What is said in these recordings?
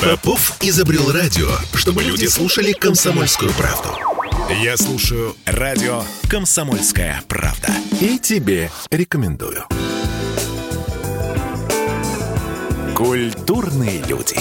Попов изобрел радио, чтобы люди слушали комсомольскую правду. Я слушаю радио «Комсомольская правда». И тебе рекомендую. Культурные люди.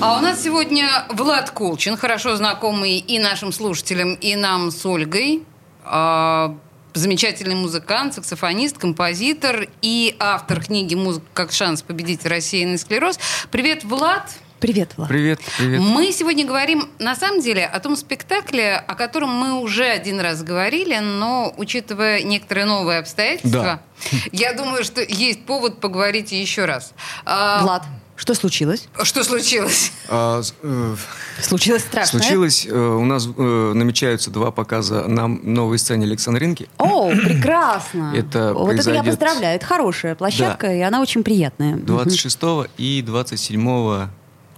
А у нас сегодня Влад Колчин, хорошо знакомый и нашим слушателям, и нам с Ольгой. А, замечательный музыкант, саксофонист, композитор и автор книги «Музыка как шанс победить рассеянный склероз». Привет, Влад! Привет, Влад. Привет, привет. Мы сегодня говорим, на самом деле, о том спектакле, о котором мы уже один раз говорили, но, учитывая некоторые новые обстоятельства, Да. я думаю, что есть повод поговорить еще раз. А, Влад, что случилось? Что случилось? А, э, Случилось страшное? случилось, э, у нас э, намечаются два показа на новой сцене Александринки. О, прекрасно. Это вот это я произойдет- поздравляю. Это хорошая площадка, Да. и она очень приятная. Мгм. 26 и 27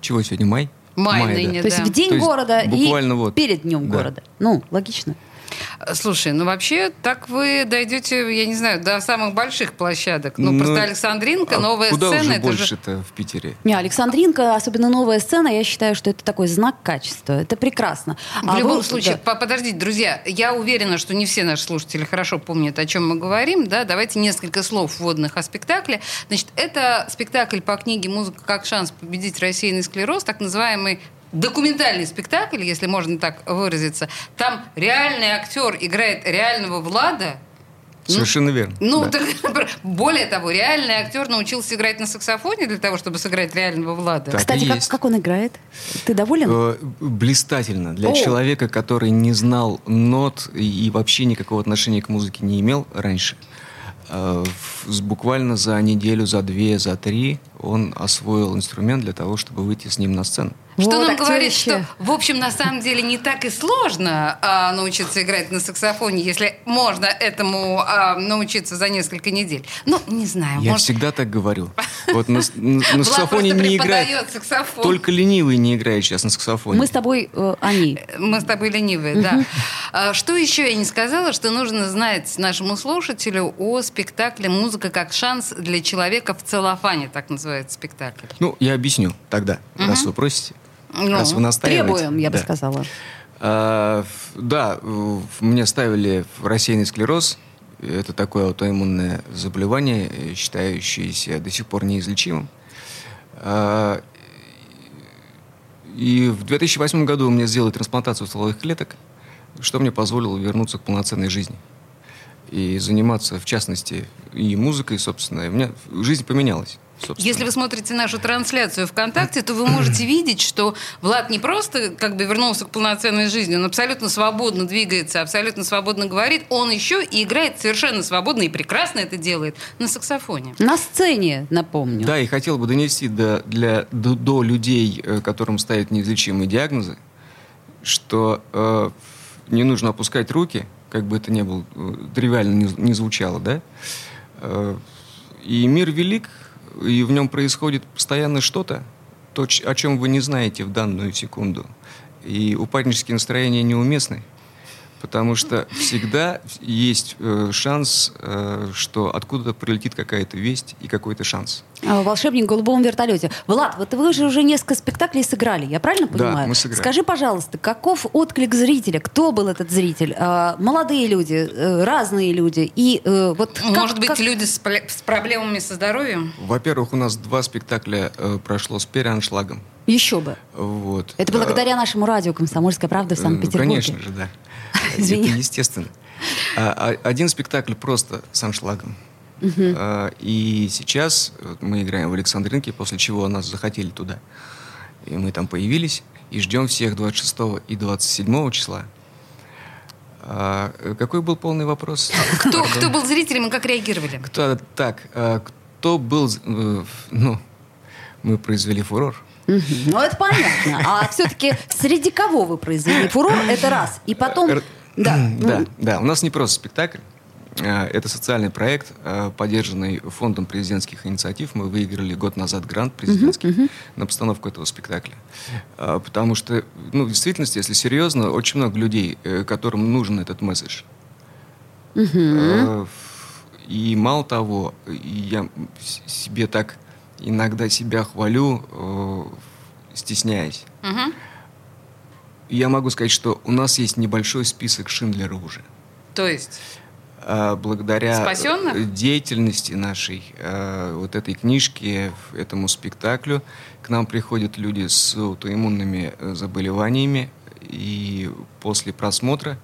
чего сегодня, май? Май Мая, ныне, То есть да. в день То города буквально и вот. перед днем Да. города. Ну, логично. Слушай, ну вообще так вы дойдете, я не знаю, до самых больших площадок. Ну, Ну, просто Александринка, А новая Куда сцена, уже это же... больше-то в Питере? Не, Александринка, особенно новая сцена, я считаю, что это такой знак качества. Это прекрасно. В А любом вы- случае, да. по- подождите, друзья, я уверена, что не все наши слушатели хорошо помнят, о чем мы говорим, да, давайте несколько слов вводных о спектакле. Значит, это спектакль по книге «Музыка как шанс победить рассеянный склероз», так называемый документальный спектакль, если можно так выразиться. Там реальный актер играет реального Влада, Совершенно верно. ну, да. так, более того, реальный актер научился играть на саксофоне для того, чтобы сыграть реального Влада. Так. Кстати, как, как он играет? Ты доволен? Э, Блистательно. Для О. человека, который не знал нот и и вообще никакого отношения к музыке не имел раньше, э, в- буквально за неделю, за две, за три он освоил инструмент для того, чтобы выйти с ним на сцену. Что Вот нам говорит, актерище. что, в общем, на самом деле не так и сложно а, научиться играть на саксофоне, если можно этому а, научиться за несколько недель. Ну, не знаю, Я может, всегда так говорю. Вот на, на- на саксофоне не играет. саксофон. Только ленивый не играет сейчас на саксофоне. Мы с тобой, э, они. Мы с тобой ленивые, да. А, Что еще я не сказала, что нужно знать нашему слушателю о спектакле «Музыка как шанс для человека в целлофане», так называется спектакль. Ну, я объясню тогда, раз вы просите. Ну, раз вы настаиваете. Требуем, я бы Да. сказала. А, да, мне ставили рассеянный склероз. Это такое аутоиммунное заболевание, считающееся до сих пор неизлечимым. А, И в 2008 году мне сделали трансплантацию стволовых клеток, что мне позволило вернуться к полноценной жизни. И заниматься, в частности, и музыкой, собственно. И у меня жизнь поменялась. Собственно. Если вы смотрите нашу трансляцию ВКонтакте, то вы можете видеть, что Влад не просто как бы вернулся к полноценной жизни, он абсолютно свободно двигается, абсолютно свободно говорит, он еще и играет совершенно свободно и прекрасно это делает на саксофоне. На сцене, напомню. Да, и хотел бы донести до, для, до, до людей, э, которым ставят неизлечимые диагнозы, что э, не нужно опускать руки, как бы это ни было э, тривиально не, не звучало, да? Э, и мир велик, и в нем происходит постоянно что-то, то, о чем вы не знаете в данную секунду. И упаднические настроения неуместны, потому что всегда есть э, шанс, э, что откуда-то прилетит какая-то весть и какой-то шанс. А, «Волшебник в голубом вертолете». Влад, вот вы же уже несколько спектаклей сыграли, я правильно Да, понимаю? мы сыграли. Скажи, пожалуйста, каков отклик зрителя? Кто был этот зритель? А, молодые люди, э, разные люди. И э, вот как- Может быть, как- люди с, с проблемами со здоровьем? Во-первых, у нас два спектакля э, прошло с переаншлагом. Еще бы. Вот. Это благодаря нашему радио «Комсомольская правда» в Э, Санкт-Петербурге. Конечно же, да. Извини. Это естественно. А, а, Один спектакль просто с аншлагом. А, И сейчас мы играем в Александринке, после чего нас захотели туда. И мы там появились и ждем всех 26 и 27 числа. А, Какой был полный вопрос? Кто, кто был зрителем и как реагировали? Кто, так, кто был, э, ну, мы произвели фурор. Ну, это понятно. А все-таки среди кого вы произвели фурор? Это раз. И потом... Да. да, да. У нас не просто спектакль. А, Это социальный проект, а, поддержанный фондом президентских инициатив. Мы выиграли год назад грант президентский на постановку этого спектакля. А, Потому что, ну, в действительности, если серьезно, очень много людей, э, которым нужен этот месседж. А, И мало того, я себе так иногда себя хвалю, э, стесняясь. Угу. Я могу сказать, что у нас есть небольшой список Шиндлера уже. То есть? А, благодаря Спасенных? деятельности нашей, а, вот этой книжки, этому спектаклю, к нам приходят люди с аутоиммунными э, заболеваниями, и после просмотра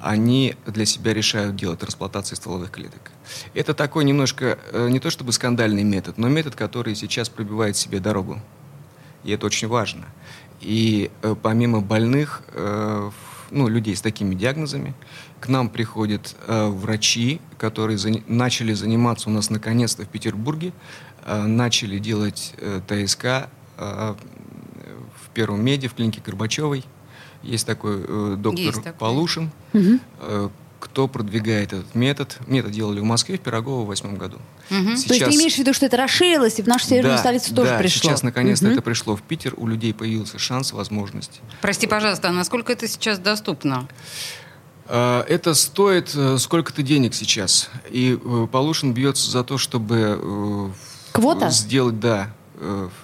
они для себя решают делать трансплантации стволовых клеток. Это такой немножко, э, не то чтобы скандальный метод, но метод, который сейчас пробивает себе дорогу. И это очень важно. И э, помимо больных, ну, людей с такими диагнозами, к нам приходят э, врачи, которые за, начали заниматься у нас наконец-то в Петербурге, э, начали делать э, ТСК э, в Первом меди, в клинике Горбачевой. Есть такой э, доктор Есть такой. Полушин, Угу. э, кто продвигает этот метод. Метод делали в Москве, в Пирогово в восьмом году. Мгм. То есть ты имеешь в виду, что это расширилось, и в нашу северную Да, столицу тоже да, пришло? сейчас наконец-то Мгм. это пришло в Питер, у людей появился шанс, возможность. Прости, пожалуйста, а насколько это сейчас доступно? Э, Это стоит э, сколько-то денег сейчас. И э, Полушин бьется за то, чтобы э, Квота? сделать, да,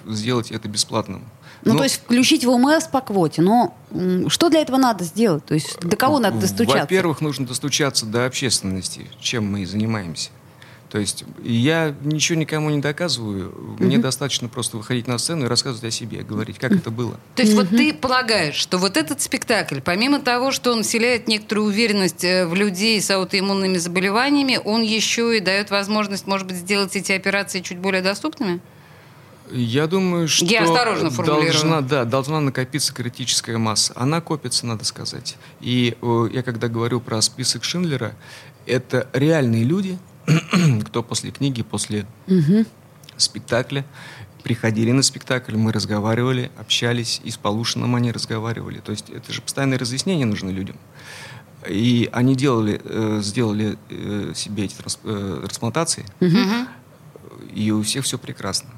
сделать это бесплатным. Ну, Но, то есть включить в ОМС по квоте. Но что для этого надо сделать? То есть до кого надо достучаться? Во-первых, нужно достучаться до общественности, чем мы и занимаемся. То есть я ничего никому не доказываю. Мне достаточно просто выходить на сцену и рассказывать о себе, говорить, как это было. То есть вот ты полагаешь, что вот этот спектакль, помимо того, что он вселяет некоторую уверенность э, в людей с аутоиммунными заболеваниями, он еще и дает возможность, может быть, сделать эти операции чуть более доступными? Я думаю, что Я осторожно должна, да, должна накопиться критическая масса. Она копится, надо сказать. И э, я когда говорю про список Шиндлера, это реальные люди, кто после книги, после спектакля приходили на спектакль, мы разговаривали, общались, и с Полушиным они разговаривали. То есть это же постоянное разъяснение нужно людям. И они делали, э, сделали э, себе эти трансп- э, трансплантации, Мгм. и у всех все прекрасно.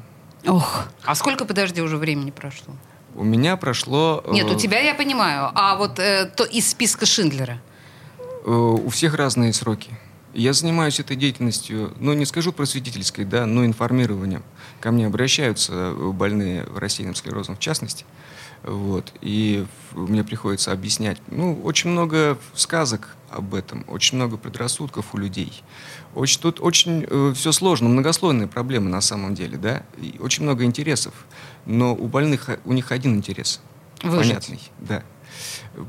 Ох, А сколько, подожди, уже времени прошло? У меня прошло... э, Нет, у тебя я понимаю, а вот э, то из списка Шиндлера. э, у всех разные сроки. Я занимаюсь этой деятельностью, ну, не скажу просветительской, да, но информированием. Ко мне обращаются э, больные рассеянным склерозом в частности. Вот, и мне приходится объяснять. Ну, очень много сказок об этом, очень много предрассудков у людей. Очень, тут очень все сложно, многослойные проблемы на самом деле, да, и очень много интересов. Но у больных, э, у них один интерес. Выжить. Понятный, да.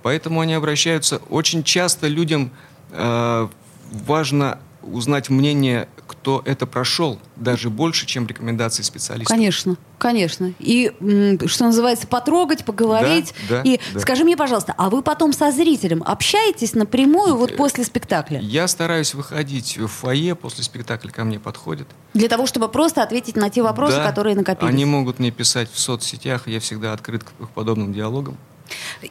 Поэтому они обращаются. Очень часто людям э, важно узнать мнение, кто это прошел, даже больше, чем рекомендации специалистов. конечно, конечно. И, что называется, потрогать, поговорить. Да, да, и да. скажи мне, пожалуйста, а вы потом со зрителем общаетесь напрямую Э, вот после спектакля? Я стараюсь выходить в фойе, после спектакля ко мне подходят. Для того, чтобы просто ответить на те вопросы, Да, которые накопились. Они могут мне писать в соцсетях, я всегда открыт к подобным диалогам.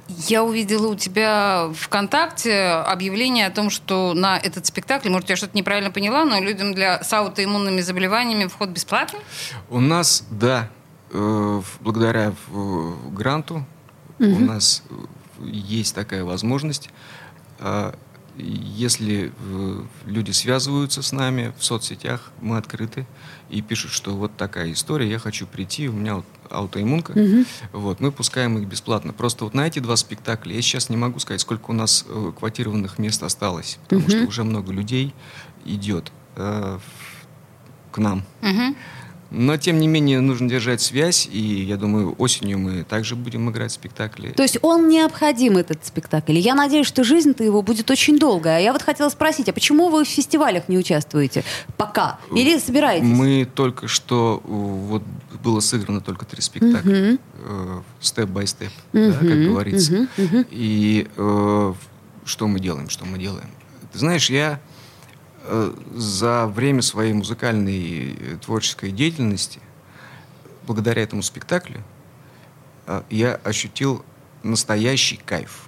Я увидела у тебя ВКонтакте объявление о том, что на этот спектакль, может, я что-то неправильно поняла, но людям для, с аутоиммунными заболеваниями вход бесплатный? У нас, да, э, благодаря в- гранту у нас э, есть такая возможность. Если э, люди связываются с нами в соцсетях, мы открыты и пишут, что вот такая история, я хочу прийти, у меня вот аутоиммунка, вот, мы пускаем их бесплатно. Просто вот на эти два спектакля я сейчас не могу сказать, сколько у нас э, квотированных мест осталось, потому что уже много людей идет э, к нам. Мгм. Но, тем не менее, нужно держать связь, и я думаю, осенью мы также будем играть спектакли. То есть он необходим, этот спектакль. Я надеюсь, что жизнь-то его будет очень долгая. А я вот хотела спросить, а почему вы в фестивалях не участвуете пока? Или собираетесь? Мы только что, э, вот было сыграно только три спектакля, э, степ-бай-степ, да, как говорится. мгм. И э, что мы делаем, что мы делаем? Ты знаешь, я э, за время своей музыкальной э, творческой деятельности, благодаря этому спектаклю, э, я ощутил настоящий кайф.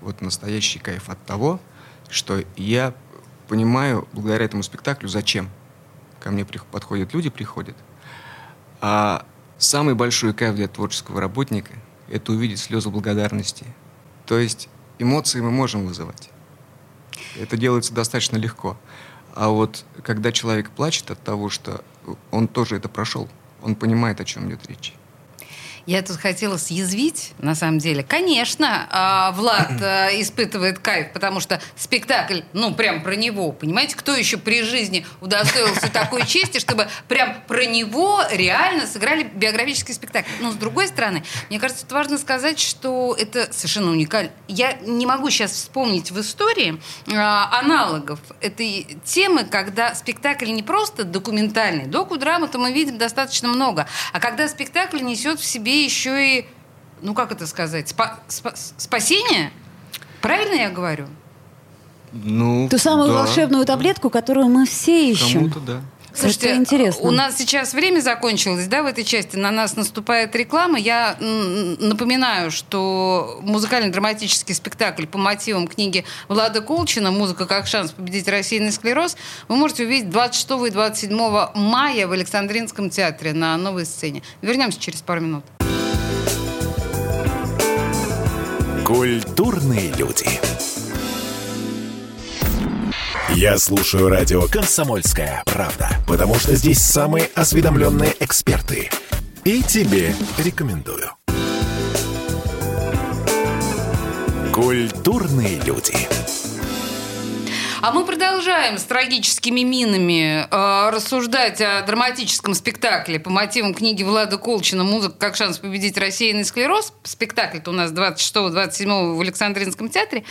Вот настоящий кайф от того, что я понимаю благодаря этому спектаклю, зачем ко мне подходят люди, приходят. А самый большой кайф для творческого работника – это увидеть слезы благодарности. То есть эмоции мы можем вызывать. Это делается достаточно легко. А вот когда человек плачет от того, что он тоже это прошел, он понимает, о чем идет речь. Я тут хотела съязвить, на самом деле. Конечно, а, Влад э, испытывает кайф, потому что спектакль, ну, прям про него. Понимаете, кто еще при жизни удостоился такой чести, чтобы прям про него реально сыграли биографический спектакль. Но, с другой стороны, мне кажется, это важно сказать, что это совершенно уникально. Я не могу сейчас вспомнить в истории а, аналогов этой темы, когда спектакль не просто документальный. Доку-драмы-то мы видим достаточно много. А когда спектакль несет в себе себе еще и, ну как это сказать, спа спа спасение? Правильно я говорю? Ну, Ту самую да. волшебную таблетку, которую мы все ищем. Кому-то да. Слушайте, это интересно. у нас сейчас время закончилось, да, в этой части. На нас наступает реклама. Я напоминаю, что музыкально-драматический спектакль по мотивам книги Влада Колчина «Музыка как шанс победить рассеянный склероз» вы можете увидеть 26 и 27 мая в Александринском театре на новой сцене. Вернемся через пару минут. Культурные люди. Я слушаю радио «Комсомольская правда», потому что здесь самые осведомленные эксперты. И тебе рекомендую. Культурные люди. А мы продолжаем с трагическими минами э, рассуждать о драматическом спектакле по мотивам книги Влада Колчина «Музыка как шанс победить рассеянный склероз». Спектакль-то у нас 26-27 в Александринском театре.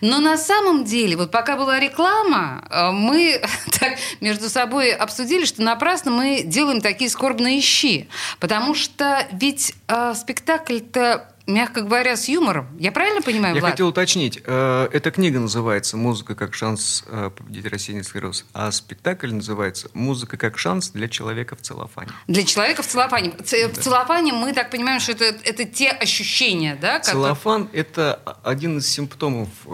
Но на самом деле, вот пока была реклама, э, мы так между собой обсудили, что напрасно мы делаем такие скорбные щи. Потому что ведь э, спектакль-то мягко говоря, с юмором. Я правильно понимаю, Я Влад? хотел уточнить. Э, эта книга называется «Музыка как шанс э, победить рассеянный склероз», а спектакль называется «Музыка как шанс для человека в целлофане». Для человека в целлофане. В целлофане мы так понимаем, что это, это те ощущения, да? Как... Целлофан – это один из симптомов э,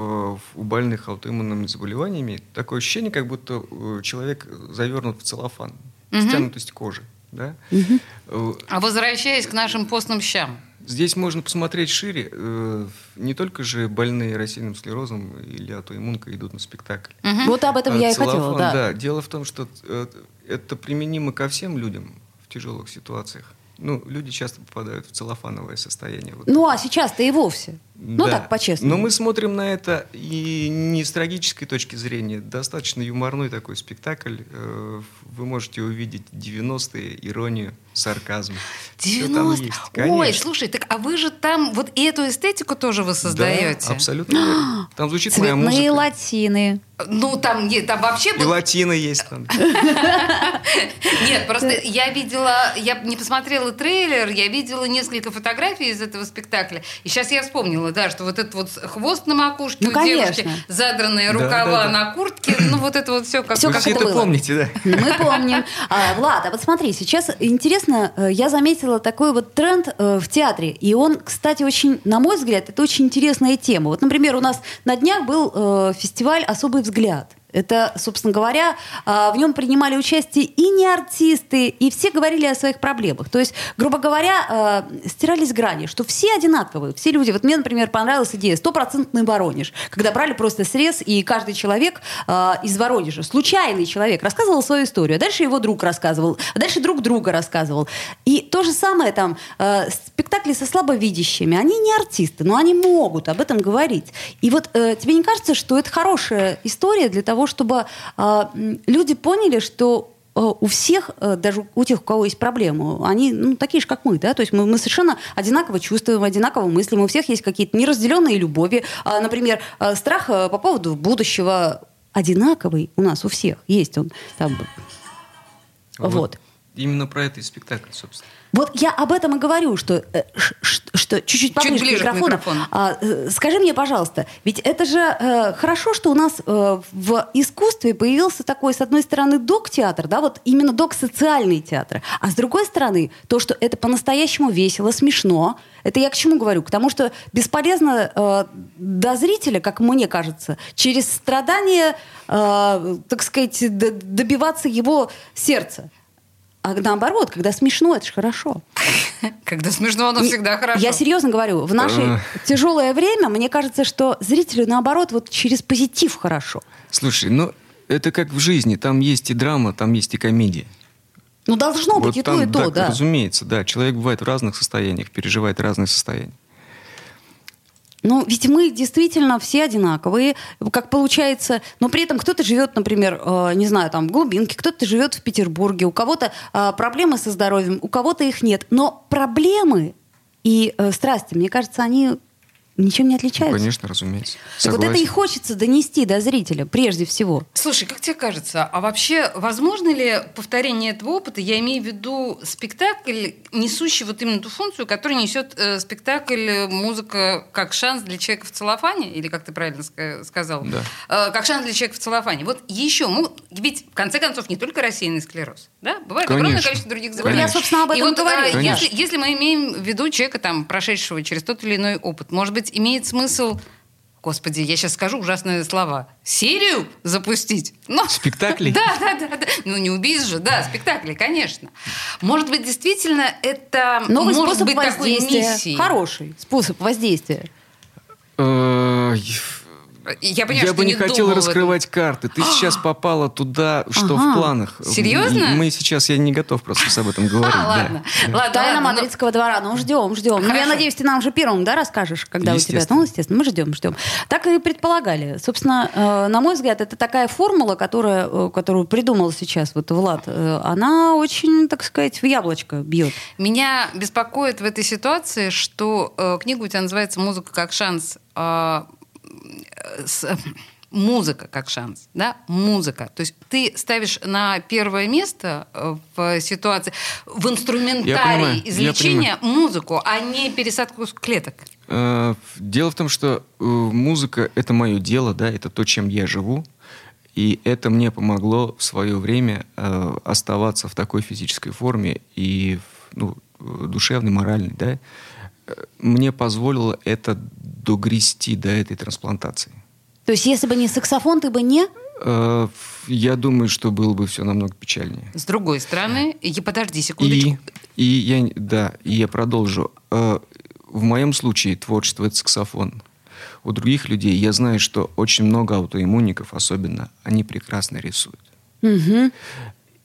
у больных аутоиммунными заболеваниями. Такое ощущение, как будто человек завернут в целлофан, угу. стянутость кожи. Да? Угу. А возвращаясь к нашим постным щам – Здесь можно посмотреть шире. Э, не только же больные рассеянным склерозом или аутоиммункой идут на спектакль. Угу. Вот об этом а я и хотела, да. да. Дело в том, что э, это применимо ко всем людям в тяжелых ситуациях. Ну, люди часто попадают в целлофановое состояние. Вот. Ну, а сейчас-то и вовсе. Ну, да. так, по-честному. Но мы смотрим на это и не с трагической точки зрения. Достаточно юморной такой спектакль. Э, вы можете увидеть 90-е, иронию, сарказм. 90 Ой, слушай, так а вы же там вот эту эстетику тоже вы создаете? Да, абсолютно верно. Там звучит Цветные моя музыка. латины. Ну, там, нет, там вообще... И латины есть там. Нет, просто я видела, я не посмотрела трейлер, я видела несколько фотографий из этого спектакля. И сейчас я вспомнила, да, что вот этот вот хвост на макушке ну, у девушки, задранные рукава на куртке, ну, вот это вот все как, все, как это, это помните, да? Мы помним. А, Влад, а вот смотри, сейчас интересно, э, я заметила такой вот тренд э, в театре, и он, кстати, очень, на мой взгляд, это очень интересная тема. Вот, например, у нас на днях был э, фестиваль «Особый взгляд». Это, собственно говоря, а, в нем принимали участие и не артисты, и все говорили о своих проблемах. То есть, грубо говоря, а, стирались грани, что все одинаковые, все люди. Вот мне, например, понравилась идея «стопроцентный Воронеж», когда брали просто срез, и каждый человек а, из Воронежа, случайный человек, рассказывал свою историю, а дальше его друг рассказывал, а дальше друг друга рассказывал. И то же самое там, спектакли со слабовидящими, они не артисты, но они могут об этом говорить. И вот э, тебе не кажется, что это хорошая история для того, того, чтобы э, люди поняли, что э, у всех, э, даже у тех, у кого есть проблемы, они ну, такие же, как мы, да, то есть мы, мы совершенно одинаково чувствуем, одинаково мыслим, у всех есть какие-то неразделенные любови, а, например, страх по поводу будущего одинаковый у нас у всех есть он там. Вот. вот. Именно про это и спектакль, собственно. Вот я об этом и говорю, что, э, что чуть-чуть поближе Чуть ближе к микрофону. К микрофону. А, э, скажи мне, пожалуйста, ведь это же э, хорошо, что у нас э, в искусстве появился такой, с одной стороны, док-театр, да, вот именно док-социальный театр, а с другой стороны, то, что это по-настоящему весело, смешно, это я к чему говорю? К тому, что бесполезно э, до зрителя, как мне кажется, через страдания, э, так сказать, добиваться его сердца. А наоборот, когда смешно, это же хорошо. Когда смешно, оно всегда хорошо. Я серьезно говорю, в наше тяжелое время, мне кажется, что зрителю, наоборот, вот через позитив хорошо. Слушай, ну это как в жизни, там есть и драма, там есть и комедия. Ну, должно быть вот и там, то, и то, да. Разумеется, да. Человек бывает в разных состояниях, переживает разные состояния. Ну, ведь мы действительно все одинаковые, как получается, но при этом кто-то живет, например, э, не знаю, там, в глубинке, кто-то живет в Петербурге, у кого-то э, проблемы со здоровьем, у кого-то их нет. Но проблемы и э, страсти, мне кажется, они ничем не отличаются. Конечно, разумеется. Так вот это и хочется донести до зрителя, прежде всего. Слушай, как тебе кажется, а вообще возможно ли повторение этого опыта? Я имею в виду спектакль, несущий вот именно ту функцию, которую несет э, спектакль э, «Музыка как шанс для человека в целлофане», или как ты правильно сказал? Да. Э, «Как шанс для человека в целлофане». Вот еще, ведь в конце концов не только рассеянный склероз, да? Бывает Конечно. огромное количество других заболеваний. Я, собственно, об этом И вот, говорю. э, если, если мы имеем в виду человека, там, прошедшего через тот или иной опыт, может быть, имеет смысл Господи, я сейчас скажу ужасные слова. Серию запустить? Но... Спектакли? Да, да, да, да. Ну, не убийц же, да, спектакли, конечно. Может быть, действительно, это Новый может способ быть такой воздействия. миссией. Хороший способ воздействия. Я, понимаю, Я что бы не думал хотел раскрывать карты. Ты сейчас попала туда, что Ага. в планах. Серьезно? Мы сейчас, я не готов просто с об этом говорить. А, да. ладно. Ладно, Тайна ладно, Мадридского двора. Ну, ждем, ждем. Ну, я Хорошо. надеюсь, ты нам уже первым, да, расскажешь, когда у тебя... Ну, естественно, мы ждем, ждем. Так и предполагали. Собственно, э, на мой взгляд, это такая формула, которая, э, которую придумал сейчас вот Влад, э, она очень, так сказать, в яблочко бьет. Меня беспокоит в этой ситуации, что книга у тебя называется «Музыка как шанс». Э, э, с- музыка как шанс, да, музыка. То есть ты ставишь на первое место э, в ситуации, в инструментарии понимаю, излечения музыку, а не пересадку клеток. Э, Дело в том, что музыка — это мое дело, да, это то, чем я живу. И это мне помогло в свое время э, оставаться в такой физической форме и ну, душевной, моральной, да. Мне позволило это догрести до этой трансплантации. То есть, если бы не саксофон, ты бы не... Э, Я думаю, что было бы все намного печальнее. С другой стороны, и подожди И, секундочку. и я, да, и я продолжу. Э, В моем случае творчество — это саксофон. У других людей я знаю, что очень много аутоиммунников, особенно, они прекрасно рисуют. Мгм.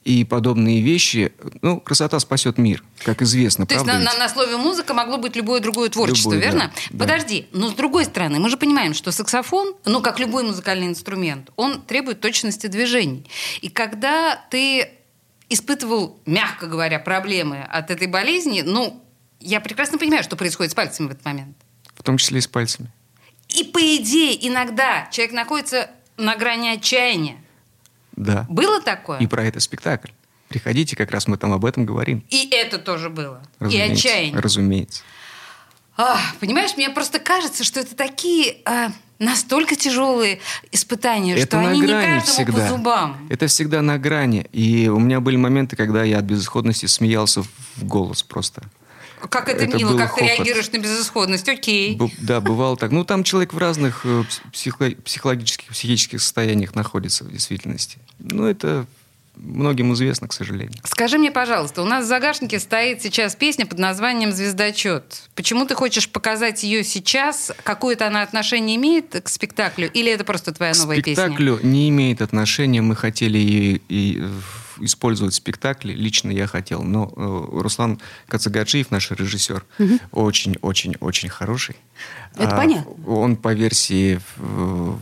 И подобные вещи, ну, красота спасет мир, как известно, То есть на, на- на слове музыка могло быть любое другое творчество, Любое, верно? да, да. Подожди, но с другой стороны, мы же понимаем, что саксофон, ну, как любой музыкальный инструмент, он требует точности движений. И когда ты испытывал, мягко говоря, проблемы от этой болезни, ну, я прекрасно понимаю, что происходит с пальцами в этот момент. В том числе и с пальцами. И по идее, иногда человек находится на грани отчаяния. Да. Было такое? И про это спектакль. Приходите, как раз мы там об этом говорим. И это тоже было. И Разумеется. отчаяние. Разумеется. А, понимаешь, мне просто кажется, что это такие а, настолько тяжелые испытания, это что на они не грани каждому всегда. по зубам. Это всегда на грани. И у меня были моменты, когда я от безысходности смеялся в голос просто. Как это, это мило, как ты хохот. реагируешь на безысходность. Окей. Бу- Да, бывало так. Ну, там человек в разных э, психо- психологических, психических состояниях находится в действительности. Ну, это многим известно, к сожалению. Скажи мне, пожалуйста, у нас в загашнике стоит сейчас песня под названием «Звездочет». Почему ты хочешь показать ее сейчас? Какое-то она отношение имеет к спектаклю? Или это просто твоя К новая песня? спектаклю не имеет отношения. Мы хотели и, и, использовать в спектакле. Лично я хотел. Но э, Руслан Кацагаджиев, наш режиссер, очень-очень-очень хороший. Это А, понятно. Он по версии в,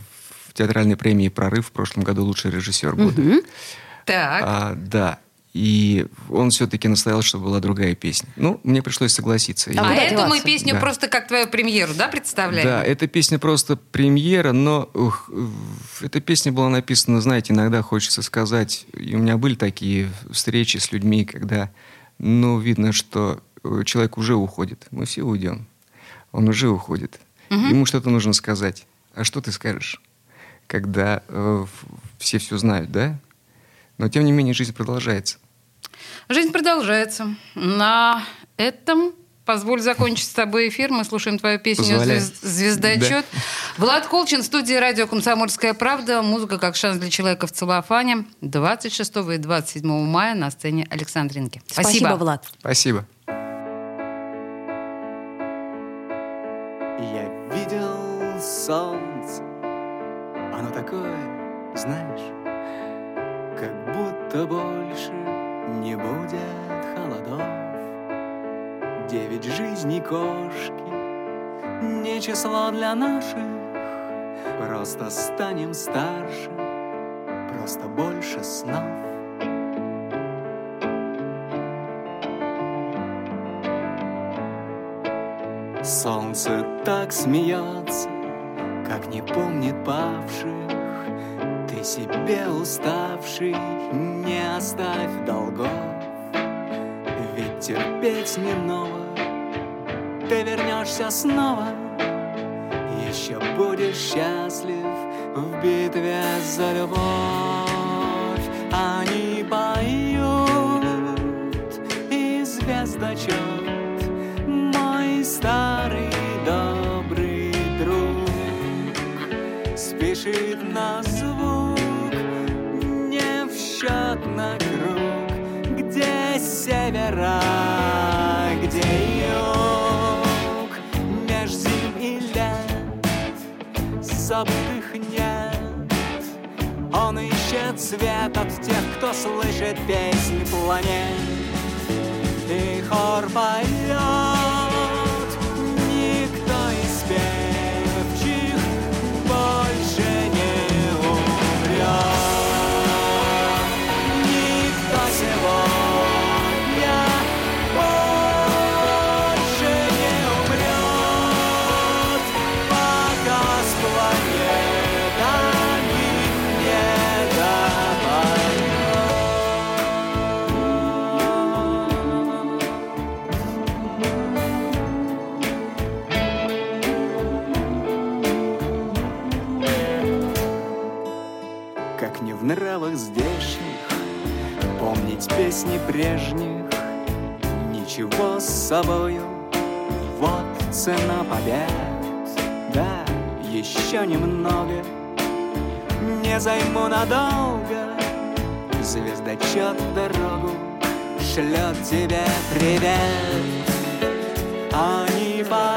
в театральной премии «Прорыв» в прошлом году лучший режиссер года. Так. А, да. И он все-таки настоял, чтобы была другая песня. Ну, мне пришлось согласиться. А Я- А, эту мы песню Да. просто как твою премьеру, да, представляем? Да, эта песня просто премьера, но ух, эта песня была написана, знаете, иногда хочется сказать, и у меня были такие встречи с людьми, когда, ну, видно, что э, человек уже уходит. Мы все уйдем. Он уже уходит. Ему что-то нужно сказать. А что ты скажешь, когда э, все все знают, да? Но, тем не менее, жизнь продолжается. Жизнь продолжается. На этом позволь закончить с тобой эфир. Мы слушаем твою песню Позволяю. «Звез- «Звездочет». Влад Колчин, студия «Радио Комсомольская правда». Музыка как шанс для человека в целлофане. 26 и 27 мая на сцене Александринки. Спасибо, Влад. Спасибо. Я видел солнце, оно такое, знаешь, как будто больше не будет холодов. Девять жизней кошки не число для наших, просто станем старше, просто больше снов. Солнце так смеется, как не помнит павших. Себе уставший не оставь долгов, ведь терпеть не ново. Ты вернешься снова, еще будешь счастлив в битве за любовь. Забытых нет. Он ищет свет от тех, кто слышит песни планет и хор поет еще немного. Не займу надолго. Звездочет дорогу Шлет тебе привет. Они поют